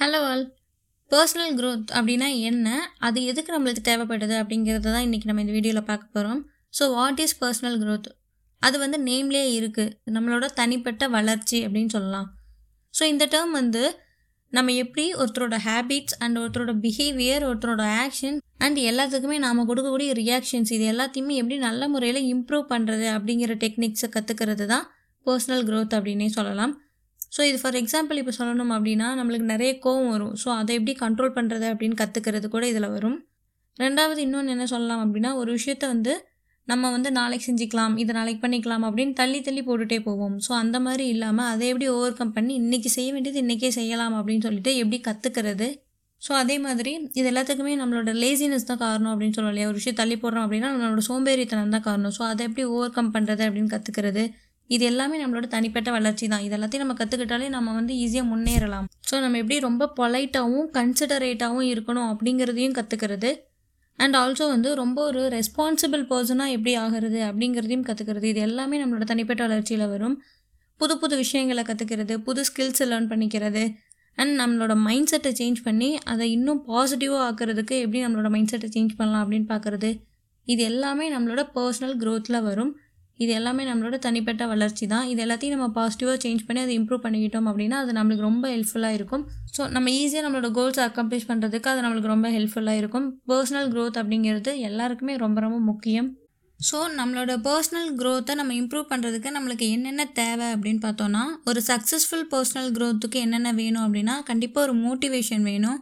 Hello all personal growth அப்படின்னா என்ன? அது எதுக்கு நம்மளுக்கு தேவைப்படுது அப்படிங்கிறத தான் இன்றைக்கி நம்ம இந்த வீடியோவில் பார்க்க போகிறோம் so what is personal growth அது வந்து நேம்லேயே இருக்குது நம்மளோட தனிப்பட்ட வளர்ச்சி அப்படின்னு சொல்லலாம். ஸோ இந்த டேர்ம் வந்து நம்ம எப்படி ஒருத்தரோட ஹேபிட்ஸ் அண்ட் ஒருத்தரோட பிஹேவியர் ஒருத்தரோட ஆக்ஷன் அண்ட் எல்லாத்துக்குமே நாம் கொடுக்கக்கூடிய ரியாக்ஷன்ஸ் இது எல்லாத்தையுமே எப்படி நல்ல முறையில் இம்ப்ரூவ் பண்ணுறது அப்படிங்கிற டெக்னிக்ஸை கற்றுக்கிறது தான் பர்சனல் க்ரோத் அப்படின்னே சொல்லலாம். ஸோ இது ஃபார் எக்ஸாம்பிள் இப்போ சொல்லணும் அப்படின்னா நம்மளுக்கு நிறைய கோவம் வரும். ஸோ அதை எப்படி கண்ட்ரோல் பண்ணுறது அப்படின்னு கற்றுக்கிறது கூட இதில் வரும். ரெண்டாவது இன்னொன்று என்ன சொல்லலாம் அப்படின்னா ஒரு விஷயத்த வந்து நம்ம வந்து நாளைக்கு செஞ்சுக்கலாம் இதை நாளைக்கு பண்ணிக்கலாம் அப்படின்னு தள்ளி தள்ளி போட்டுகிட்டே போவோம். ஸோ அந்த மாதிரி இல்லாமல் அதை எப்படி ஓவர் கம் பண்ணி இன்றைக்கி செய்ய வேண்டியது இன்றைக்கே செய்யலாம் அப்படின்னு சொல்லிட்டு எப்படி கற்றுக்கிறது ஸோ அதே மாதிரி இது எல்லாத்துக்குமே நம்மளோட லேசினஸ் தான் காரணம் அப்படின்னு சொல்லலாம் இல்லையா? ஒரு விஷயம் தள்ளி போடுறோம் அப்படின்னா நம்மளோட சோம்பேறித்தனம் தான் காரணம். ஸோ அதை எப்படி ஓவர் கம் பண்ணுறது அப்படின்னு கற்றுக்கிறது இது எல்லாமே நம்மளோட தனிப்பட்ட வளர்ச்சி தான். இது எல்லாத்தையும் நம்ம கற்றுக்கிட்டாலே நம்ம வந்து ஈஸியாக முன்னேறலாம். ஸோ நம்ம எப்படி ரொம்ப பொலைட்டாகவும் கன்சிடரேட்டாகவும் இருக்கணும் அப்படிங்கிறதையும் கற்றுக்கிறது அண்ட் ஆல்சோ வந்து ரொம்ப ஒரு ரெஸ்பான்சிபிள் பர்சனாக எப்படி ஆகிறது அப்படிங்கிறதையும் கற்றுக்கிறது இது எல்லாமே நம்மளோட தனிப்பட்ட வளர்ச்சியில் வரும். புது புது விஷயங்களை கற்றுக்கிறது புது ஸ்கில்ஸை லேர்ன் பண்ணிக்கிறது. அண்ட் நம்மளோட மைண்ட் செட்டை சேஞ்ச் பண்ணி அதை இன்னும் பாசிட்டிவாக ஆக்கிறதுக்கு எப்படி நம்மளோட மைண்ட் செட்டை சேஞ்ச் பண்ணலாம் அப்படின்னு பார்க்குறது. இது எல்லாமே நம்மளோட பர்சனல் க்ரோத்தில் வரும். இது எல்லாமே நம்மளோட தனிப்பட்ட வளர்ச்சி தான். இது எல்லாத்தையும் நம்ம பாசிட்டிவாக சேஞ்ச் பண்ணி அதை இம்ப்ரூவ் பண்ணிக்கிட்டோம் அப்படின்னா அது நம்மளுக்கு ரொம்ப ஹெல்ப்ஃபுல்லாக இருக்கும். ஸோ நம்ம ஈஸியாக நம்மளோட கோல்ஸ் அக்கம்ப்ளிஷ் பண்ணுறதுக்கு அது நம்மளுக்கு ரொம்ப ஹெல்ப்ஃபுல்லாக இருக்கும். பர்சனல் க்ரோத் அப்படிங்கிறது எல்லாருக்குமே ரொம்ப ரொம்ப முக்கியம். ஸோ நம்மளோட பர்சனல் க்ரோத்தை நம்ம இம்ப்ரூவ் பண்ணுறதுக்கு நம்மளுக்கு என்னென்ன தேவை அப்படின்னு பார்த்தோன்னா ஒரு சக்ஸஸ்ஃபுல் பர்சனல் க்ரோத்துக்கு என்னென்ன வேணும் அப்படின்னா கண்டிப்பாக ஒரு மோட்டிவேஷன் வேணும்.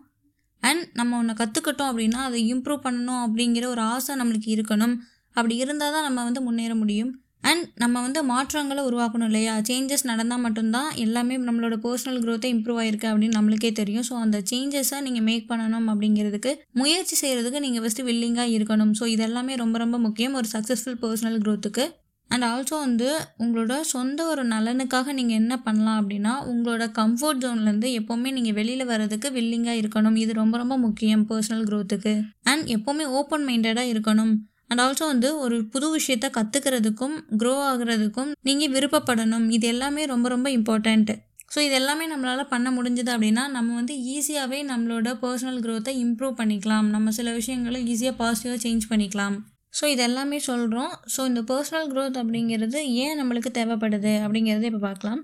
அண்ட் நம்ம ஒன்று கற்றுக்கிட்டோம் அப்படின்னா அதை இம்ப்ரூவ் பண்ணணும் அப்படிங்கிற ஒரு ஆசை நம்மளுக்கு இருக்கணும். அப்படி இருந்தால் தான் நம்ம வந்து முன்னேற முடியும். அண்ட் நம்ம வந்து மாற்றங்களை உருவாக்கணும் இல்லையா? சேஞ்சஸ் நடந்தால் மட்டும்தான் எல்லாமே நம்மளோட பர்சனல் க்ரோத்தை இம்ப்ரூவ் ஆயிருக்கு அப்படின்னு நம்மளுக்கே தெரியும். ஸோ அந்த சேஞ்சஸை நீங்கள் மேக் பண்ணணும் அப்படிங்கிறதுக்கு முயற்சி செய்கிறதுக்கு நீங்கள் ஃபஸ்ட்டு வில்லிங்காக இருக்கணும். ஸோ இது எல்லாமே ரொம்ப ரொம்ப முக்கியம் ஒரு சக்ஸஸ்ஃபுல் பர்சனல் க்ரோத்துக்கு அண்ட் ஆல்சோ வந்து உங்களோட சொந்த ஒரு நலனுக்காக நீங்கள் என்ன பண்ணலாம் அப்படின்னா உங்களோட கம்ஃபர்ட் ஜோன்லேருந்து எப்போவுமே நீங்கள் வெளியில் வர்றதுக்கு வில்லிங்காக இருக்கணும். இது ரொம்ப ரொம்ப முக்கியம் பர்சனல் க்ரோத்துக்கு அண்ட் எப்போவுமே ஓப்பன் மைண்டடாக இருக்கணும். அண்ட் ஆல்சோ வந்து ஒரு புது விஷயத்த கற்றுக்கிறதுக்கும் க்ரோ ஆகுறதுக்கும் நீங்கள் விருப்பப்படணும். இது எல்லாமே ரொம்ப ரொம்ப இம்பார்ட்டண்ட் ஸோ இது எல்லாமே நம்மளால் பண்ண முடிஞ்சது அப்படின்னா நம்ம வந்து ஈஸியாகவே நம்மளோட பர்சனல் க்ரோத்தை இம்ப்ரூவ் பண்ணிக்கலாம். நம்ம சில விஷயங்களை ஈஸியாக பாசிட்டிவாக சேஞ்ச் பண்ணிக்கலாம். ஸோ இது எல்லாமே சொல்கிறோம் ஸோ இந்த பர்சனல் க்ரோத் அப்படிங்கிறது ஏன் நம்மளுக்கு தேவைப்படுது அப்படிங்கிறத இப்போ பார்க்கலாம்.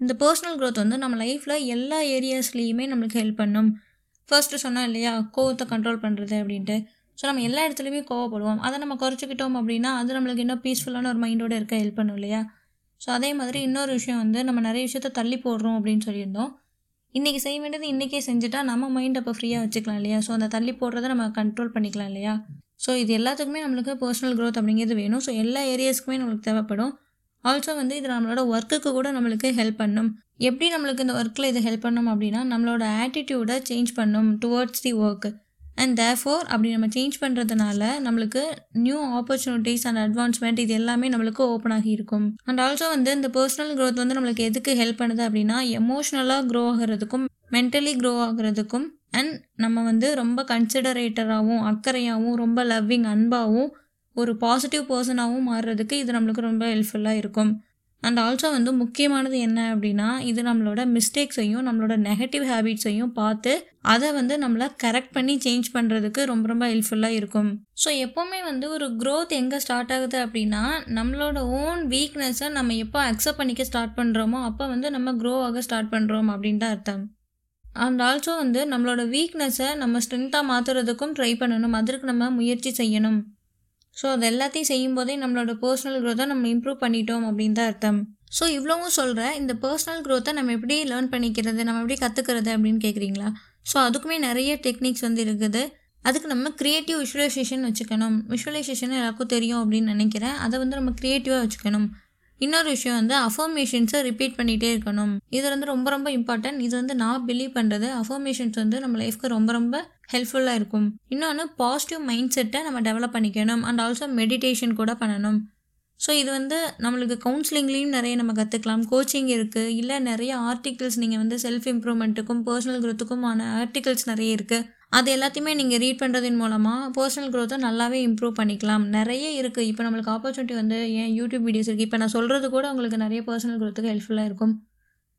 இந்த பர்சனல் க்ரோத் வந்து நம்ம லைஃப்பில் எல்லா ஏரியாஸ்லேயுமே நம்மளுக்கு ஹெல்ப் பண்ணும். ஃபர்ஸ்ட்டு சொன்னோம் இல்லையா? கோவத்தை கண்ட்ரோல் பண்ணுறது அப்படின்ட்டு. ஸோ நம்ம எல்லா இடத்துலையுமே கோவப்படுவோம். அதை நம்ம குறைச்சிக்கிட்டோம் அப்படின்னா அது நம்மளுக்கு இன்னும் பீஸ்ஃபுல்லான ஒரு மைண்டோடு இருக்க ஹெல்ப் பண்ணும் இல்லையா? ஸோ அதே மாதிரி இன்னொரு விஷயம் வந்து நம்ம நிறைய விஷயத்த தள்ளி போடுறோம் அப்படின்னு சொல்லியிருந்தோம். இன்றைக்கி செய்ய வேண்டியது இன்றைக்கே செஞ்சுட்டா நம்ம மைண்ட் அப்போ ஃப்ரீயாக வச்சுக்கலாம் இல்லையா? ஸோ அந்த தள்ளி போடுறத நம்ம கண்ட்ரோல் பண்ணிக்கலாம் இல்லையா? ஸோ இது எல்லாத்துக்குமே நம்மளுக்கு பர்சனல் க்ரோத் அப்படிங்கிறது வேணும். ஸோ எல்லா ஏரியாஸ்க்குமே நம்மளுக்கு தேவைப்படும். ஆல்சோ வந்து இது நம்மளோட ஒர்க்குக்கு கூட நம்மளுக்கு ஹெல்ப் பண்ணும். எப்படி நம்மளுக்கு இந்த ஒர்க்கில் இது ஹெல்ப் பண்ணும் அப்படின்னா நம்மளோட ஆட்டிடியூடை சேஞ்ச் பண்ணும் towards the work and therefore அப்படி நம்ம சேஞ்ச் பண்ணுறதுனால நம்மளுக்கு நியூ ஆப்பர்ச்சுனிட்டிஸ் அண்ட் அட்வான்ஸ்மெண்ட் இது எல்லாமே நம்மளுக்கு ஓப்பன் ஆகி இருக்கும். அண்ட் ஆல்சோ வந்து இந்த பர்சனல் க்ரோத் வந்து நம்மளுக்கு எதுக்கு ஹெல்ப் பண்ணுது அப்படின்னா எமோஷ்னலாக க்ரோ ஆகிறதுக்கும் மென்டலி க்ரோ ஆகிறதுக்கும் அண்ட் நம்ம வந்து ரொம்ப கன்சிடரேட்டராகவும் அக்கறையாகவும் ரொம்ப லவ்விங் அன்பாகவும் ஒரு பாசிட்டிவ் பர்சனாகவும் மாறுறதுக்கு இது நம்மளுக்கு ரொம்ப ஹெல்ப்ஃபுல்லாக இருக்கும். அண்ட் ஆல்சோ வந்து முக்கியமானது என்ன அப்படின்னா இது நம்மளோட மிஸ்டேக்ஸையும் நம்மளோட நெகட்டிவ் ஹேபிட்ஸையும் பார்த்து அதை வந்து நம்மளை கரெக்ட் பண்ணி சேஞ்ச் பண்ணுறதுக்கு ரொம்ப ரொம்ப ஹெல்ப்ஃபுல்லாக இருக்கும். ஸோ எப்போவுமே வந்து ஒரு க்ரோத் எங்கே ஸ்டார்ட் ஆகுது அப்படின்னா நம்மளோட ஓன் வீக்னஸை நம்ம எப்போ அக்செப்ட் பண்ணிக்க ஸ்டார்ட் பண்ணுறோமோ அப்போ வந்து நம்ம க்ரோ ஆக ஸ்டார்ட் பண்ணுறோம் அப்படின்ட்டு அர்த்தம். அண்ட் ஆல்சோ வந்து நம்மளோட வீக்னஸை நம்ம ஸ்ட்ரென்த்தாக மாற்றுறதுக்கும் ட்ரை பண்ணணும். அதற்கு நம்ம முயற்சி செய்யணும். ஸோ அது எல்லாத்தையும் செய்யும் போதே நம்மளோட பர்சனல் க்ரோத்தை நம்ம இம்ப்ரூவ் பண்ணிட்டோம் அப்படின்னு தான் அர்த்தம். ஸோ இவ்வளவும் சொல்கிறேன் இந்த பர்சனல் க்ரோத்தை நம்ம எப்படி லேர்ன் பண்ணிக்கிறது நம்ம எப்படி கற்றுக்கிறது அப்படின்னு கேட்குறீங்களா ஸோ அதுக்குமே நிறைய டெக்னிக்ஸ் வந்து இருக்குது. அதுக்கு நம்ம க்ரியேட்டிவ் விஷுவலைசேஷன் வச்சுக்கணும். விஷுவலைசேஷன் எல்லாருக்கும் தெரியும் அப்படின்னு நினைக்கிறேன். அதை வந்து நம்ம க்ரியேட்டிவாக வச்சுக்கணும். இன்னொரு விஷயம் வந்து அஃபர்மேஷன்ஸை ரிப்பீட் பண்ணிகிட்டே இருக்கணும். இது வந்து ரொம்ப ரொம்ப இம்பார்ட்டன்ட் இது வந்து நான் பிலீவ் பண்ணுறது அஃபர்மேஷன்ஸ் வந்து நம்ம லைஃப்க்கு ரொம்ப ரொம்ப ஹெல்ப்ஃபுல்லாக இருக்கும். இன்னொன்று பாசிட்டிவ் மைண்ட் செட்டை நம்ம டெவலப் பண்ணிக்கணும். அண்ட் ஆல்சோ மெடிடேஷன் கூட பண்ணணும். ஸோ இது வந்து நம்மளுக்கு கவுன்சிலிங்லேயும் நிறைய நம்ம கற்றுக்கலாம் கோச்சிங் இருக்குது இல்லை நிறைய ஆர்டிகிள்ஸ் நீங்கள் வந்து செல்ஃப் இம்ப்ரூவ்மெண்ட்டுக்கும் பர்சனல் க்ரோத்துக்குமான ஆர்டிகிள்ஸ் நிறைய இருக்குது அது எல்லாத்தையுமே நீங்கள் ரீட் பண்ணுறதன் மூலமாக பர்சனல் க்ரோத்தை நல்லாவே இம்ப்ரூவ் பண்ணிக்கலாம். நிறைய இருக்குது இப்போ நம்மளுக்கு ஆப்பர்ச்சுனிட்டி வந்து ஏன் யூடியூப் வீடியோஸ் இருக்குது இப்போ நான் சொல்கிறது கூட உங்களுக்கு நிறைய பர்சனல் க்ரோத்துக்கு ஹெல்ப்ஃபுல்லாக இருக்கும்.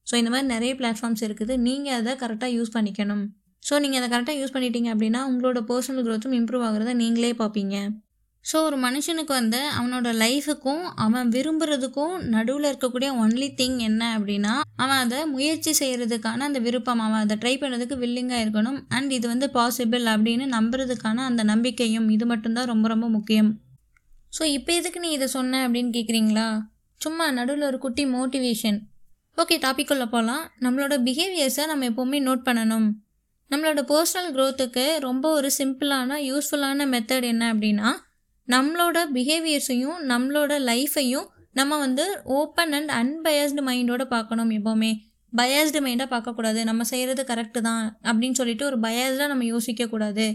ஸோ இந்த மாதிரி நிறைய பிளாட்ஃபார்ம்ஸ் இருக்குது. நீங்கள் அதை கரெக்டாக யூஸ் பண்ணிக்கணும். ஸோ நீங்கள் அதை கரெக்டாக யூஸ் பண்ணிட்டீங்க அப்படின்னா உங்களோட பர்சனல் க்ரோத்தும் இம்ப்ரூவ் ஆகுறத நீங்களே பார்ப்பீங்க. ஸோ ஒரு மனுஷனுக்கு வந்து அவனோட லைஃபுக்கும் அவன் விரும்புகிறதுக்கும் நடுவில் இருக்கக்கூடிய ஒன்லி திங் என்ன அப்படின்னா அவன் அதை முயற்சி செய்கிறதுக்கான அந்த விருப்பம் அவன் அதை ட்ரை பண்ணுறதுக்கு வில்லிங்காக இருக்கணும். அண்ட் இது வந்து பாசிபிள் அப்படின்னு நம்புறதுக்கான அந்த நம்பிக்கையும் இது மட்டும்தான் ரொம்ப ரொம்ப முக்கியம். ஸோ இப்போ எதுக்கு நீ இதை சொன்ன அப்படின்னு கேட்குறீங்களா சும்மா நடுவில் ஒரு குட்டி மோட்டிவேஷன் ஓகே டாப்பிக்குள்ளே போகலாம் நம்மளோட பிஹேவியர்ஸை நம்ம எப்போவுமே நோட் பண்ணணும். நம்மளோட பர்சனல் க்ரோத்துக்கு ரொம்ப ஒரு சிம்பிளான யூஸ்ஃபுல்லான மெத்தட் என்ன அப்படின்னா நம்மளோட பிஹேவியர்ஸையும் நம்மளோட லைஃப்பையும் நம்ம வந்து ஓப்பன் அண்ட் அன்பயஸ்டு மைண்டோட பார்க்கணும் எப்போவுமே. பயாஸ்டு மைண்டாக பார்க்கக்கூடாது. நம்ம செய்கிறது கரெக்டு தான் அப்படின்னு சொல்லிட்டு ஒரு பயாஸ்டாக நம்ம யோசிக்கக்கூடாது.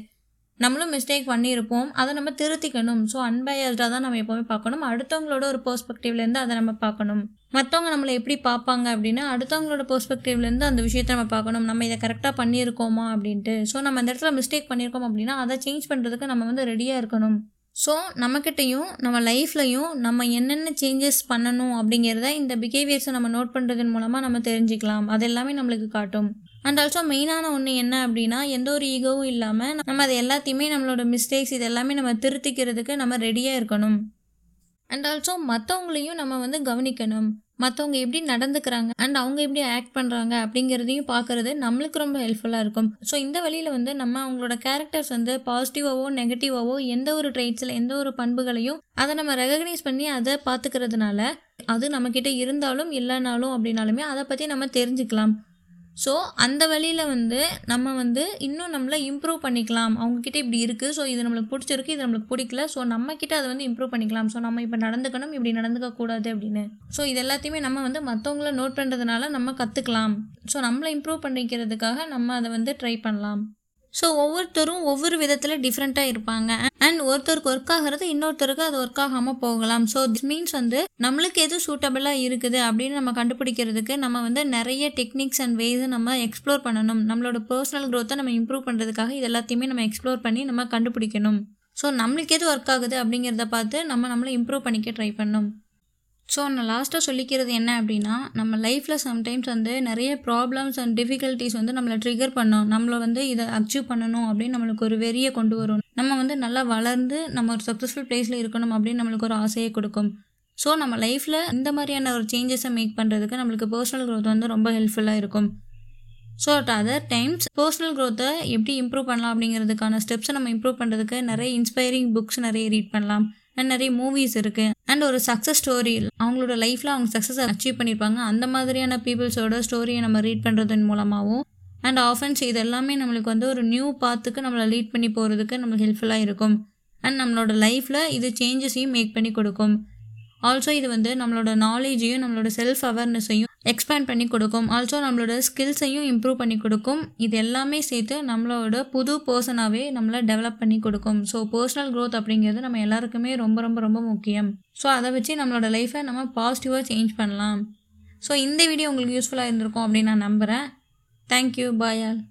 நம்மளும் மிஸ்டேக் பண்ணியிருப்போம். அதை நம்ம திருத்திக்கணும். ஸோ அன்பயஸ்டாக தான் நம்ம எப்போவுமே பார்க்கணும். அடுத்தவங்களோட ஒரு பெர்ஸ்பெக்டிவ்லேருந்து அதை நம்ம பார்க்கணும். மற்றவங்க நம்மளை எப்படி பார்ப்பாங்க அப்படின்னா அடுத்தவங்களோட பெர்ஸ்பெக்டிவ்லேருந்து அந்த விஷயத்த நம்ம பார்க்கணும். நம்ம இதை கரெக்டாக பண்ணியிருக்கோமா அப்படின்ட்டு. ஸோ நம்ம அந்த இடத்துல மிஸ்டேக் பண்ணியிருக்கோம் அப்படின்னா அதை சேஞ்ச் பண்ணுறதுக்கு நம்ம வந்து ரெடியாக இருக்கணும். ஸோ நம்மக்கிட்டையும் நம்ம லைஃப்லையும் நம்ம என்னென்ன சேஞ்சஸ் பண்ணணும் அப்படிங்கிறத இந்த பிஹேவியர்ஸை நம்ம நோட் பண்ணுறதன் மூலமாக நம்ம தெரிஞ்சுக்கலாம். அது எல்லாமே நம்மளுக்கு காட்டும். அண்ட் ஆல்சோ மெயினான ஒன்று என்ன அப்படின்னா எந்த ஒரு ஈகோவும் இல்லாமல் நம்ம அதை எல்லாத்தையுமே நம்மளோட மிஸ்டேக்ஸ் இது எல்லாமே நம்ம திருத்திக்கிறதுக்கு நம்ம ரெடியாக இருக்கணும். அண்ட் ஆல்சோ மற்றவங்களையும் நம்ம வந்து கவனிக்கணும். மற்றவங்க எப்படி நடந்துக்கிறாங்க அண்ட் அவங்க எப்படி ஆக்ட் பண்ணுறாங்க அப்படிங்கிறதையும் பார்க்குறது நம்மளுக்கு ரொம்ப ஹெல்ப்ஃபுல்லாக இருக்கும். ஸோ இந்த வழியில் வந்து நம்ம அவங்களோட கேரக்டர்ஸ் வந்து பாசிட்டிவாவோ நெகட்டிவாவோ எந்த ஒரு ட்ரெய்ட்ஸில் எந்த ஒரு பண்புகளையும் அதை நம்ம ரெகக்னைஸ் பண்ணி அதை பார்த்துக்கிறதுனால அது நம்மக்கிட்ட இருந்தாலும் இல்லைனாலும் அப்படின்னாலுமே அதை பற்றி நம்ம தெரிஞ்சுக்கலாம். ஸோ அந்த வழியில் வந்து நம்ம வந்து இன்னும் நம்மளை இம்ப்ரூவ் பண்ணிக்கலாம். அவங்கக்கிட்ட இப்படி இருக்குது ஸோ இது நம்மளுக்கு பிடிச்சிருக்கு. இது நம்மளுக்கு பிடிக்கல. ஸோ நம்மக்கிட்ட அதை வந்து இம்ப்ரூவ் பண்ணிக்கலாம். ஸோ நம்ம இப்போ நடந்துக்கணும். இப்படி நடந்துக்கக்கூடாது அப்படின்னு. ஸோ இது எல்லாத்தையுமே நம்ம வந்து மற்றவங்கள நோட் பண்ணுறதுனால நம்ம கற்றுக்கலாம் ஸோ நம்மளை இம்ப்ரூவ் பண்ணிக்கிறதுக்காக நம்ம அதை வந்து ட்ரை பண்ணலாம். ஸோ ஒவ்வொருத்தரும் ஒவ்வொரு விதத்தில் டிஃப்ரெண்ட்டாக இருப்பாங்க. அண்ட் ஒருத்தருக்கு ஒர்க் ஆகிறது இன்னொருத்தருக்கு அது ஒர்க் ஆகாமல் போகலாம். ஸோ திஸ் மீன்ஸ் வந்து நம்மளுக்கு எது சூட்டபிளாக இருக்குது அப்படின்னு நம்ம கண்டுபிடிக்கிறதுக்கு நம்ம வந்து நிறைய டெக்னிக்ஸ் அண்ட் வேஸை நம்ம எக்ஸ்ப்ளோர் பண்ணணும். நம்மளோட பர்சனல் க்ரோத்தை நம்ம இம்ப்ரூவ் பண்ணுறதுக்காக இது எல்லாத்தையுமே நம்ம எக்ஸ்ப்ளோர் பண்ணி நம்ம கண்டுபிடிக்கணும். ஸோ நம்மளுக்கு எது ஒர்க் ஆகுது அப்படிங்கிறத பார்த்து நம்ம நம்மளை இம்ப்ரூவ் பண்ணிக்க ட்ரை பண்ணணும். ஸோ நான் லாஸ்ட்டாக சொல்லிக்கிறது என்ன அப்படின்னா நம்ம லைஃப்பில் சம்டைம்ஸ் வந்து நிறைய ப்ராப்ளம்ஸ் அண்ட் டிஃபிகல்ட்டிஸ் வந்து நம்மளை ட்ரிகர் பண்ணும். நம்மளை வந்து இதை அச்சீவ் பண்ணணும் அப்படின்னு நம்மளுக்கு ஒரு வெறியை கொண்டு வரும். நம்ம வந்து நல்லா வளர்ந்து நம்ம ஒரு சக்ஸஸ்ஃபுல் ப்ளேஸில் இருக்கணும் அப்படின்னு நம்மளுக்கு ஒரு ஆசையை கொடுக்கும். ஸோ நம்ம லைஃப்பில் இந்த மாதிரியான ஒரு சேஞ்சஸை மேக் பண்ணுறதுக்கு நம்மளுக்கு பர்சனல் க்ரோத் வந்து ரொம்ப ஹெல்ப்ஃபுல்லாக இருக்கும். So at other times personal க்ரோத்தை எப்படி இம்ப்ரூவ் பண்ணலாம் அப்படிங்கிறதுக்கான ஸ்டெப்ஸை நம்ம இம்ப்ரூவ் பண்ணுறதுக்கு நிறைய இன்ஸ்பைரிங் புக்ஸ் நிறைய ரீட் பண்ணலாம். அண்ட் நிறைய மூவிஸ் இருக்குது அண்ட் ஒரு சக்ஸஸ் ஸ்டோரி அவங்களோட லைஃப்பில் அவங்க சக்ஸஸ் அச்சீவ் பண்ணியிருப்பாங்க அந்த மாதிரியான பீப்புள்ஸோட ஸ்டோரியை நம்ம ரீட் பண்ணுறதன் மூலமாகவும் அண்ட் ஆஃபன்ஸ் இது எல்லாமே நம்மளுக்கு வந்து ஒரு நியூ பாத்துக்கு நம்மளை லீட் பண்ணி போகிறதுக்கு நம்மளுக்கு ஹெல்ப்ஃபுல்லாக இருக்கும். அண்ட் நம்மளோட லைஃப்பில் இது சேஞ்சஸையும் மேக் பண்ணி கொடுக்கும். ஆல்சோ இது வந்து நம்மளோட நாலேஜையும் நம்மளோட செல்ஃப் அவேர்னஸையும் எக்ஸ்பேண்ட் பண்ணி கொடுக்கும். ஆல்சோ நம்மளோட ஸ்கில்ஸையும் இம்ப்ரூவ் பண்ணி கொடுக்கும். இது எல்லாமே சேர்த்து நம்மளோட புது பர்சனாகவே நம்மளை டெவலப் பண்ணி கொடுக்கும். ஸோ பர்சனல் க்ரோத் அப்படிங்கிறது நம்ம எல்லாருக்குமே ரொம்ப ரொம்ப ரொம்ப முக்கியம். ஸோ அதை வச்சு நம்மளோட லைஃப்பை நம்ம பாசிட்டிவாக சேஞ்ச் பண்ணலாம். ஸோ இந்த வீடியோ உங்களுக்கு யூஸ்ஃபுல்லாக இருந்திருக்கும் அப்படின்னு நான் நம்புகிறேன் தேங்க்யூ ஆல்